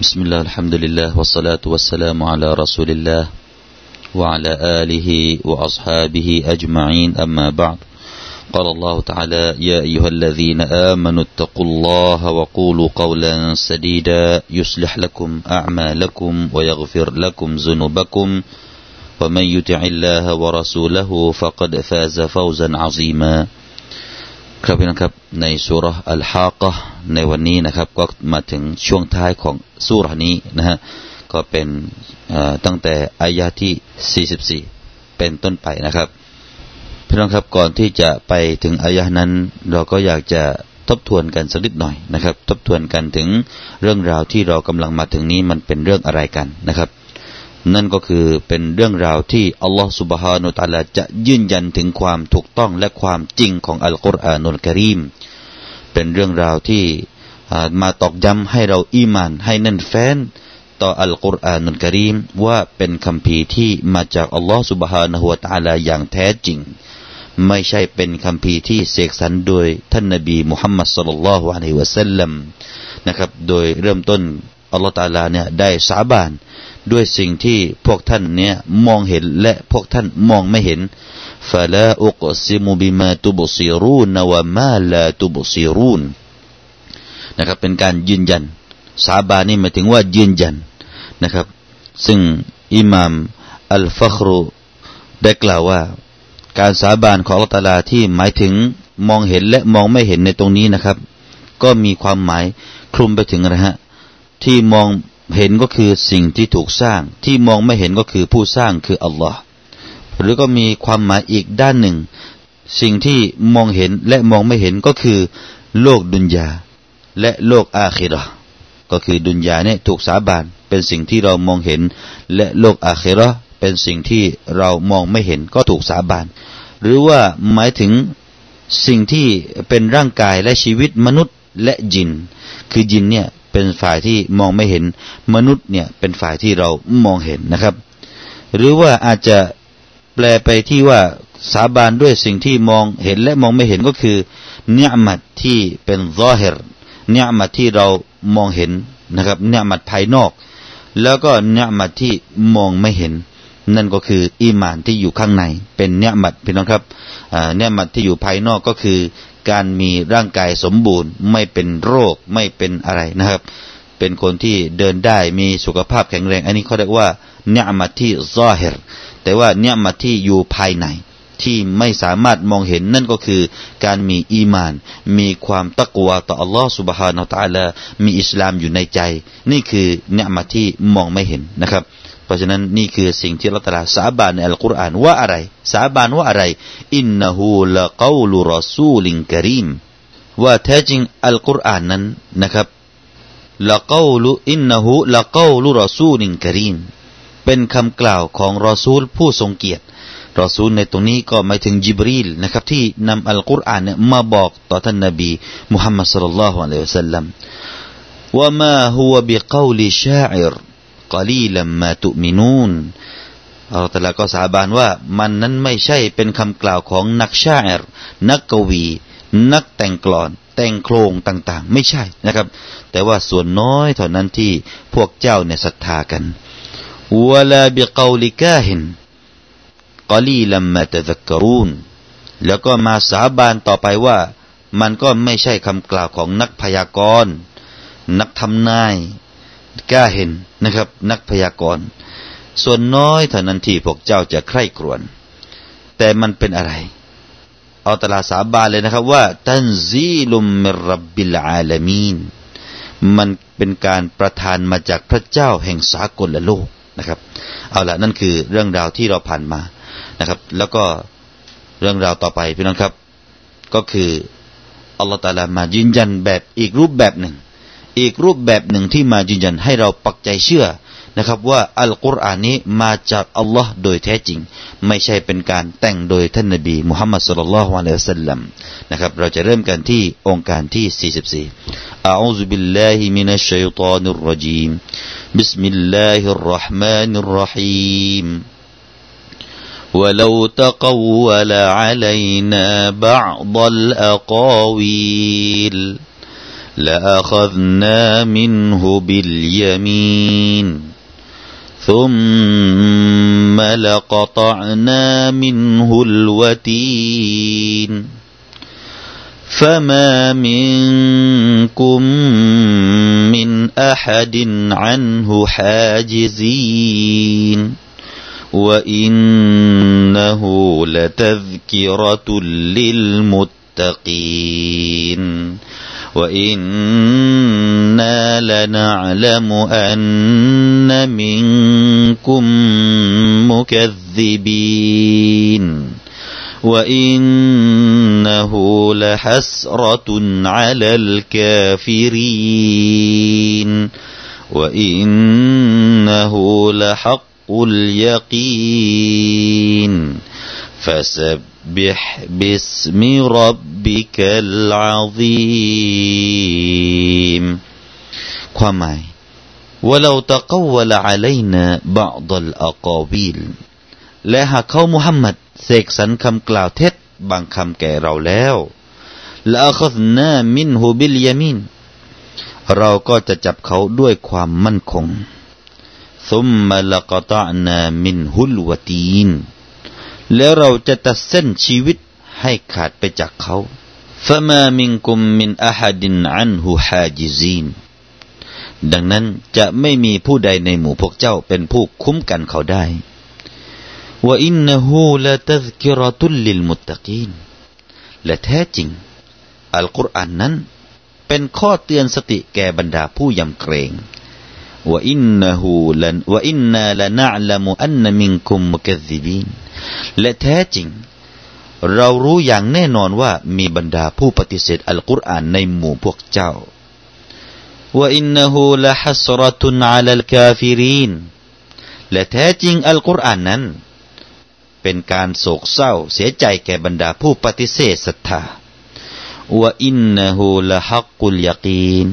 بسم الله الحمد لله والصلاة والسلام على رسول الله وعلى آله وأصحابه أجمعين. أما بعد قال الله تعالى يا أيها الذين آمنوا اتقوا الله وقولوا قولا سديدا يصلح لكم أعمالكم ويغفر لكم ذنوبكم ومن يطع الله ورسوله فقد فاز فوزا عظيما. ครับพี่น้องครับในสุรอัลฮากะในวันนี้นะครับก็มาถึงช่วงท้ายของสุรานี้นะฮะก็เป็นตั้งแต่อายาที่ 44 เป็นต้นไปนะครับพี่น้องครับก่อนที่จะไปถึงอายะนั้น เราก็อยากจะทบทวนกันสักนิดหน่อยนะครับ ทบทวนกันถึงเรื่องราวที่เรากำลังมาถึงนี้มันเป็นเรื่องอะไรกันนะครับ นั่นก็คือเป็นเรื่องราวที่อัลลอฮฺสุบฮานุตาลาจะยืนยันถึงความถูกต้องและความจริงของอัลกุรอานุลกรีมเป็นเรื่องราวที่มาตอกย้ำให้เราอีมาน ให้แน่นแฟ้นต่ออัลกุรอานุลกรีมว่าเป็นคำพีที่มาจากอัลลอฮฺสุบฮานะฮุตาลาอย่างแท้จริง ไม่ใช่เป็นคำพีที่เสกสรรโดยท่านนบีมุฮัมมัดสุลลัลลอฮุอะลัยฮิวะสัลลัมนะครับ โดยเริ่มต้นอัลลอฮฺตาลาเนี่ยได้สาบาน ด้วยสิ่งที่พวกท่านเนี่ยมองเห็นและพวกท่านมองไม่เห็นฟาลาอุกซิมุบิมาตุบซิรูนวะมาลาตุบซิรูนนะครับเป็นการยืนยัน สาบานนี่หมายถึงว่ายืนยันนะครับ ซึ่งอิหม่ามอัลฟัครุได้กล่าวว่า การสาบานของอัลตาลาที่หมายถึงมองเห็นและมองไม่เห็นในตรงนี้นะครับ ก็มีความหมายคลุมไปถึงอะไรฮะที่มอง เห็นก็คือสิ่งที่ถูกสร้าง ที่มองไม่เห็นก็คือผู้สร้างคืออัลลอฮ์หรือก็มีความหมายอีกด้านหนึ่ง สิ่งที่มองเห็นและมองไม่เห็นก็คือ โลกดุนยา และโลกอาคิรอก็คือดุนยาเนี่ยถูกสาบานเป็นสิ่งที่เรามองเห็น และโลกอาคิรอเป็นสิ่งที่เรามองไม่เห็นก็ถูกสาบานหรือว่าหมายถึงสิ่งที่เป็นร่างกายและชีวิตมนุษย์และจิน คือจินเนี่ย เป็นฝ่ายที่มองไม่เห็นมนุษย์เนี่ยเป็นฝ่ายที่เรามองเห็นนะครับ หรือว่าอาจจะแปลไปที่ว่าสาบานด้วยสิ่งที่มองเห็นและมองไม่เห็นก็คือเนื้อมัดที่เป็นซอเฮรเนื้อมัดที่เรามองเห็นนะครับเนื้อมัดภายนอก แล้วก็เนื้อมัดที่มองไม่เห็น นั่นก็คืออีมานที่อยู่ข้างใน เป็นเนื้อมัดพี่น้องครับเนื้อมัดที่อยู่ภายนอกก็คือ การมีร่างกายสมบูรณ์ ไม่เป็นโรคไม่เป็นอะไรนะครับ เป็นคนที่เดินได้มีสุขภาพแข็งแรง อันนี้เขาเรียกว่าเนื้อมัที่ซอเฮรแต่ว่าเนื้อมัที่อยู่ภายในที่ไม่สามารถมองเห็นนั่นก็คือการมีอีมาน มีความตะกวาต่ออัลลอฮฺสุบฮานาอัลลอฮฺมีอิสลามอยู่ในใจ นี่คือเนื้อมัที่มองไม่เห็นนะครับ เพราะฉะนั้นนี่คือสิ่งที่เราตรัสสาบานในอัลกุรอานว่าอะไร สาบานว่าอะไร อินนะฮูละกาวลุรอซูลิงกรีมว่าแท้จริงอัลกุรอานนั้นนะครับلقول إنه لقول رسول كريم เป็นคำกล่าวของรอซูลผู้ทรงเกียรติรอซูลในตรงนี้ก็หมายถึงจิบรีลนะครับที่นำอัลกุรอานเนี่ยมาบอกต่อท่านนบีมุฮัมมัดสุลลัลลอฮุอะลัยฮิวะสัลลัมว่ามาฮุวบิกาวลิชาอิร กอลีลัมมาตุมินูนอัลลอฮฺตลาก็สาบานว่ามันนั้นไม่ใช่เป็นคำกล่าวของนักชาอิรนักกวี นักแต่งกลอน แต่งโครงต่าง ๆ ไม่ใช่นะครับ แต่ว่าส่วนน้อยเท่านั้นที่พวกเจ้าเนี่ยศรัทธากันวลาบิกาลิกาหินกอลีลัมมาตะซักรูนแล้วก็มาสาบานต่อไปว่า มันก็ไม่ใช่คำกล่าวของนักพยากรณ์ นักทำนาย กล้าเห็นนะครับ นักพยากรณ์ส่วนน้อยเท่านั้นที่พวกเจ้าจะใคร่ครวญแต่มันเป็นอะไร เอาตลาสาบานเลยนะครับว่าตันซีลุมมิรับบิลอาลามีนมันเป็นการประทานมาจากพระเจ้าแห่งสากลและโลกนะครับ เอาละนั่นคือเรื่องราวที่เราผ่านมานะครับ แล้วก็เรื่องราวต่อไปพี่น้องครับ ก็คืออัลลอฮฺตาลามายืนยันแบบอีกรูปแบบหนึ่ง อีกรูปแบบหนึ่งที่มายืนยันให้เราปักใจเชื่อนะครับว่าอัลกุรอานนี้มาจากอัลลอฮ์โดยแท้จริง ไม่ใช่เป็นการแต่งโดยท่านนบีมุฮัมมัดสุลลัลลอฮุอะลัยฮิสัลลัมนะครับเราจะเริ่มกันที่องค์การที่44อาอูซุบิลลาฮิมินัชชัยฏอนุรรจีมบิสมิลลาฮิรราะห์มานิรราะฮีม ولو تقول علينا بعض الأقاويل لأخذنا منه باليمين. ثم لقطعنا منه الوتين. فما منكم من أحد عنه حاجزين. وإنه لتذكرة للمتقين. وأنا لنعلم ان منكم مكذبين وإنه لحسرة على الكافرين وإنه لحق اليقين فسبح باسم ربك العظيم ความหมาย ولو تقول علينا بعض الأقاويل และหากเขามุฮัมมัดเสกสรรคำกล่าวเท็จบางคำแก่เราแล้วละอัคซนามินฮูบิลยามินเราก็จะจับเขาด้วยความมั่นคงซุมมาละกตานามินฮุลวตีน แล้วเราจะตัดเส้นชีวิตให้ขาดไปจากเขาฟะมามิงกุมมินอาฮัดินอันฮูฮาจิซีนดังนั้นจะไม่มีผู้ใดในหมู่พวกเจ้าเป็นผู้คุ้มกันเขาได้ว่าอินนหูละตัซกิรตุลลิลมุตตะกีนและแท้จริง อัลกุรอานนั้น เป็นข้อเตือนสติแก่บรรดาผู้ยำเกรง ว่าอินนหูลันว่าอินนาละนัลมุอันนมิงคุมมุกซิบีนและแท้จริง เรารู้อย่างแน่นอนว่ามีบรรดาผู้ปฏิเสธอัลกุรอานในหมู่พวกเจ้าว่าอินนหูละฮัสรตุนอาลัลกาฟิรีนและแท้จริงอัลกุรอานนั้น เป็นการโศกเศร้าเสียใจแก่บรรดาผู้ปฏิเสธศรัทธาว่าอินนหูละฮักกุลยากีน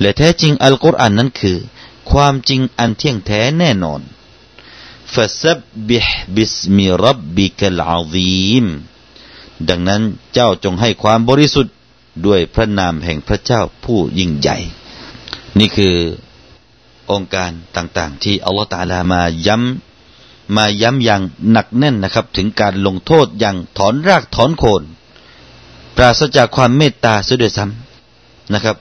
และแท้จริงอัลกุรอานนั้นคือ ความจริงอันเที่ยงแท้แน่นอนفسبح باسم ربك العظيم ดังนั้นเจ้าจงให้ความบริสุทธิ์ด้วยพระนามแห่งพระเจ้าผู้ยิ่งใหญ่ นี่คือโองการต่างๆ ที่อัลลอฮฺตะอาลามาย้ำมาย้ำอย่างหนักแน่นนะครับ ถึงการลงโทษอย่างถอนรากถอนโคน ปราศจากความเมตตาเสด้วยซ้ำนะครับ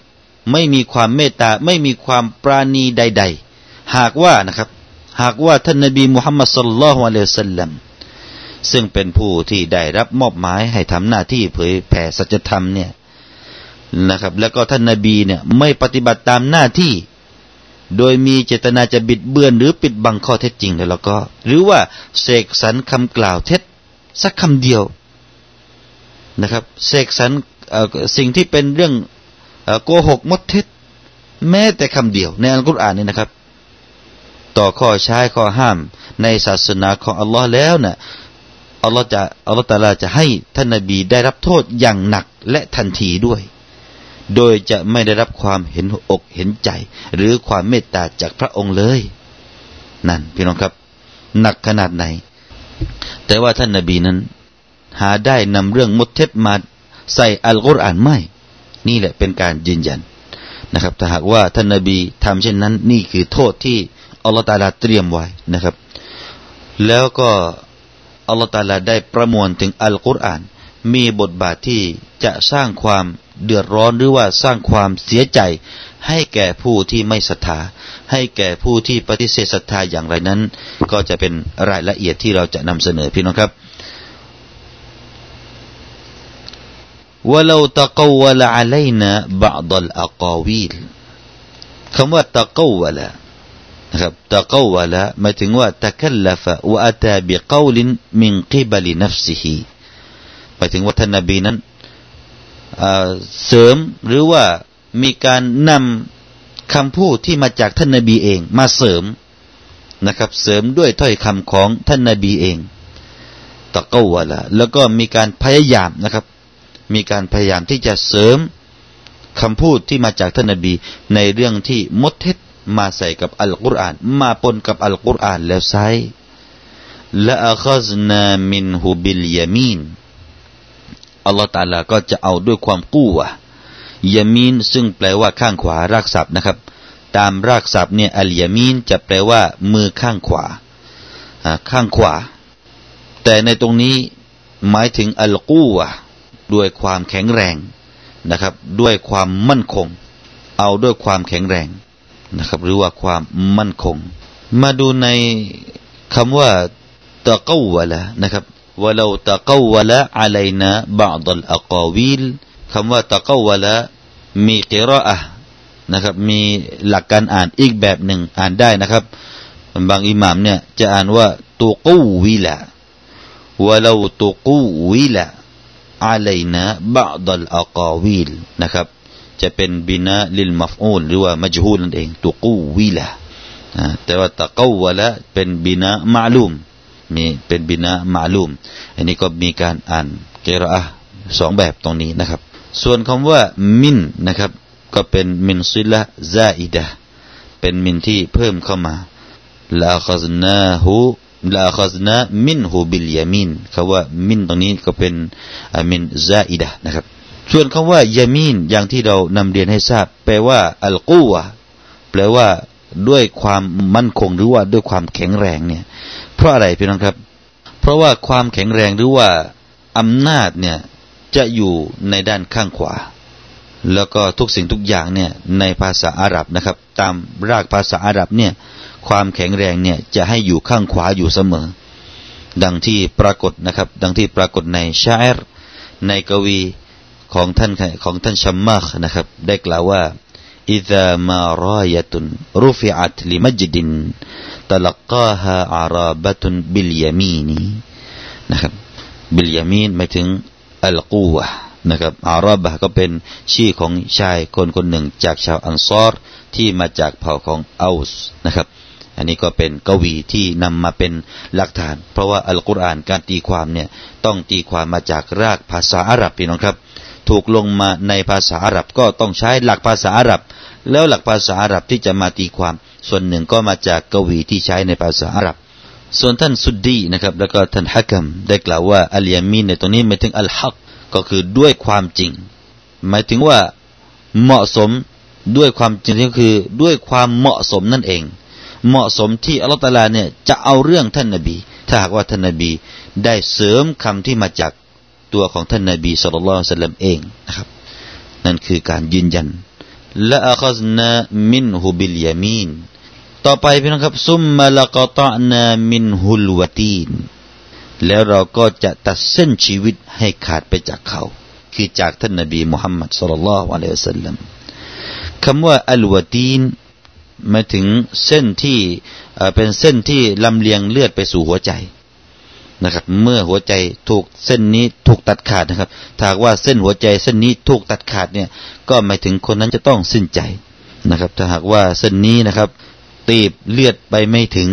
ไม่มีความเมตตาไม่มีความปราณีใด ๆ หากว่านะครับ หากว่าท่านนบีมุฮัมมัดสุลลัลฮุอะลัยฮิสัลลัมซึ่งเป็นผู้ที่ได้รับมอบหมายให้ทำหน้าที่เผยแผ่สัจธรรมเนี่ยนะครับ แล้วก็ท่านนบีเนี่ยไม่ปฏิบัติตามหน้าที่ โดยมีเจตนาจะบิดเบือน หรือปิดบังข้อเท็จจริงแล้วก็ หรือว่าเสกสรรคำกล่าวเท็จสักคำเดียวนะครับเสกสรรสิ่งที่เป็นเรื่อง โกหกมดเท็จ แม้แต่คำเดียว ในอัลกุรอานนี่นะครับ ต่อข้อใช้ข้อห้าม ในศาสนาของอัลลอฮ์แล้วนะ่ะอัลลอฮ์จะอัลลอฮ์ตาลาจะให้ท่านนบีได้รับโทษอย่างหนักและทันทีด้วย โดยจะไม่ได้รับความเห็นอกเห็นใจ หรือความเมตตาจากพระองค์เลย นั่นพี่น้องครับ หนักขนาดไหน แต่ว่าท่านนาบีนั้น หาได้นำเรื่องมดเท็จมาใส่อัลกุรอานไม่ นี่แหละเป็นการยืนยันนะครับถ้าหากว่าท่านนาบีทำเช่นนั้น นี่คือโทษที่อัลลอฮฺตาลาเตรียมไว้นะครับ แล้วก็อัลลอฮฺตาลาได้ประมวลถึงอัลกุรอาน มีบทบาทที่จะสร้างความเดือดร้อนหรือว่าสร้างความเสียใจ ให้แก่ผู้ที่ไม่ศรัทธา ให้แก่ผู้ที่ปฏิเสธศรัทธาอย่างไรนั้น ก็จะเป็นรายละเอียดที่เราจะนำเสนอพี่น้องครับ ว่าเราตะกวลอะลัยนะบางดัลอักาวีลคำว่าตะกวละนะครับตะกวละหมายถึงว่าตะคัลลฟะวะอัตาบิกาวลินมินกิบลินัฟซิฮีหมายถึงว่าท่านนบีนั้นเสริมหรือว่ามีการนำคำพูดที่มาจากท่านนบีเอง มาเสริมนะครับ เสริมด้วยถ้อยคำของท่านนบีเองตะกวละแล้วก็มีการพยายามนะครับ มีการพยายามที่จะเสริมคำพูดที่มาจากท่านนบี ในเรื่องที่มดเท็จมาใส่กับอัลกุรอาน มาปนกับอัลกุรอานแล้วไซละอัคซนามินฮูบิลยามีนอัลลอฮฺตาลาก็จะเอาด้วยความกู้วะยามีนซึ่งแปลว่าข้างขวารากศัพท์นะครับ ตามรากศัพท์เนี่ยอัลยามีนจะแปลว่า มือข้างขวาข้างขวา แต่ในตรงนี้หมายถึงอัลกูวะ ด้วยความแข็งแรงนะครับ ด้วยความมั่นคง เอาด้วยความแข็งแรงนะครับ หรือว่าความมั่นคง มาดูในคำว่าตะกวละนะครับว่าเราตะกวละอะไรนะบางดลอักาวิลคำว่าตะกวละมีกิรอะนะครับ มีหลักการอ่านอีกแบบหนึ่งอ่านได้นะครับ บางอิหมามเนี่ยจะอ่านว่าตุกูวิละว่าเราตุกูวิละ อะไรนะบางดลอักาวิลนะครับ จะเป็นบินะลิลมัฟอูลหรือว่ามัจฮูลนั่นเองตุกูวิละแต่ว่าตะกวละเป็นบินะมาลูมมีเป็นบินะมาลูมอันนี้ก็มีการอ่านเกรอะสองแบบตรงนี้นะครับ ส่วนคำว่ามินนะครับ ก็เป็นมินซิละซาอิดะเป็นมินที่เพิ่มเข้ามาลาคซนาหู ลาคซนามินหูบิลยามินคำว่ามินตรงนี้ก็เป็นมินซาอิดะนะครับ ส่วนคำว่ายามินอย่างที่เรานำเรียนให้ทราบ แปลว่า อัลกูวะแปลว่าด้วยความมั่นคงหรือว่าด้วยความแข็งแรงเนี่ย เพราะอะไรพี่น้องครับ เพราะว่าความแข็งแรงหรือว่าอำนาจเนี่ยจะอยู่ในด้านข้างขวา แล้วก็ทุกสิ่งทุกอย่างเนี่ยในภาษาอาหรับนะครับ ตามรากภาษาอาหรับเนี่ย ความแข็งแรงเนี่ยจะให้อยู่ข้างขวาอยู่เสมอ ดังที่ปรากฏนะครับ ดังที่ปรากฏในชาร์ในกวีของท่านของท่านชัมมาคนะครับ ได้กล่าวว่าอิดะมารายตุนรูฟิอัตลิมัจดินตลักกาฮาอาราบตุนบิลยามีนีนะครับบิลยามีนหมายถึงอัลกูวะนะครับอาราบะก็เป็นชื่อของชายคนคนหนึ่งจากชาวอันซอรที่มาจากเผ่าของอัสนะครับ อันนี้ก็เป็นกวีที่นำมาเป็นหลักฐาน เพราะว่าอัลกุรอานการตีความเนี่ยต้องตีความมาจากรากภาษาอาหรับพี่น้องครับ ถูกลงมาในภาษาอาหรับก็ต้องใช้หลักภาษาอาหรับ แล้วหลักภาษาอาหรับที่จะมาตีความ ส่วนหนึ่งก็มาจากกวีที่ใช้ในภาษาอาหรับ ส่วนท่านสุดดีนะครับ แล้วก็ท่านฮักกัมได้กล่าวว่าอัลยามีนในตรงนี้หมายถึงอัลฮักก็คือด้วยความจริง หมายถึงว่าเหมาะสมด้วยความจริงก็คือด้วยความเหมาะสมนั่นเอง เหมาะสมที่อัลลอฮฺตาลาเนี่ยจะเอาเรื่องท่านนบี ถ้าหากว่าท่านนบีได้เสริมคำที่มาจากตัวของท่านนบีสุลต่านสัลลัมเองนะครับ นั่นคือการยืนยันละอัคซนามินฮุบิลยามีนต่อไปพี่น้องครับซุมมาละกตะนามินฮุลวตีนแล้วเราก็จะตัดเส้นชีวิตให้ขาดไปจากเขา คือจากท่านนบีมุฮัมมัดสุลลัลลอฮุอะลัยฮิวสัลลัมคำว่าอัลวตีน มาถึงเส้นที่เป็นเส้นที่ลำเลียงเลือดไปสู่หัวใจนะครับ เมื่อหัวใจถูกเส้นนี้ถูกตัดขาดนะครับถ้าว่าเส้นหัวใจเส้นนี้ถูกตัดขาดเนี่ย ก็หมายถึงคนนั้นจะต้องสิ้นใจนะครับ ถ้าหากว่าเส้นนี้นะครับตีบเลือดไปไม่ถึง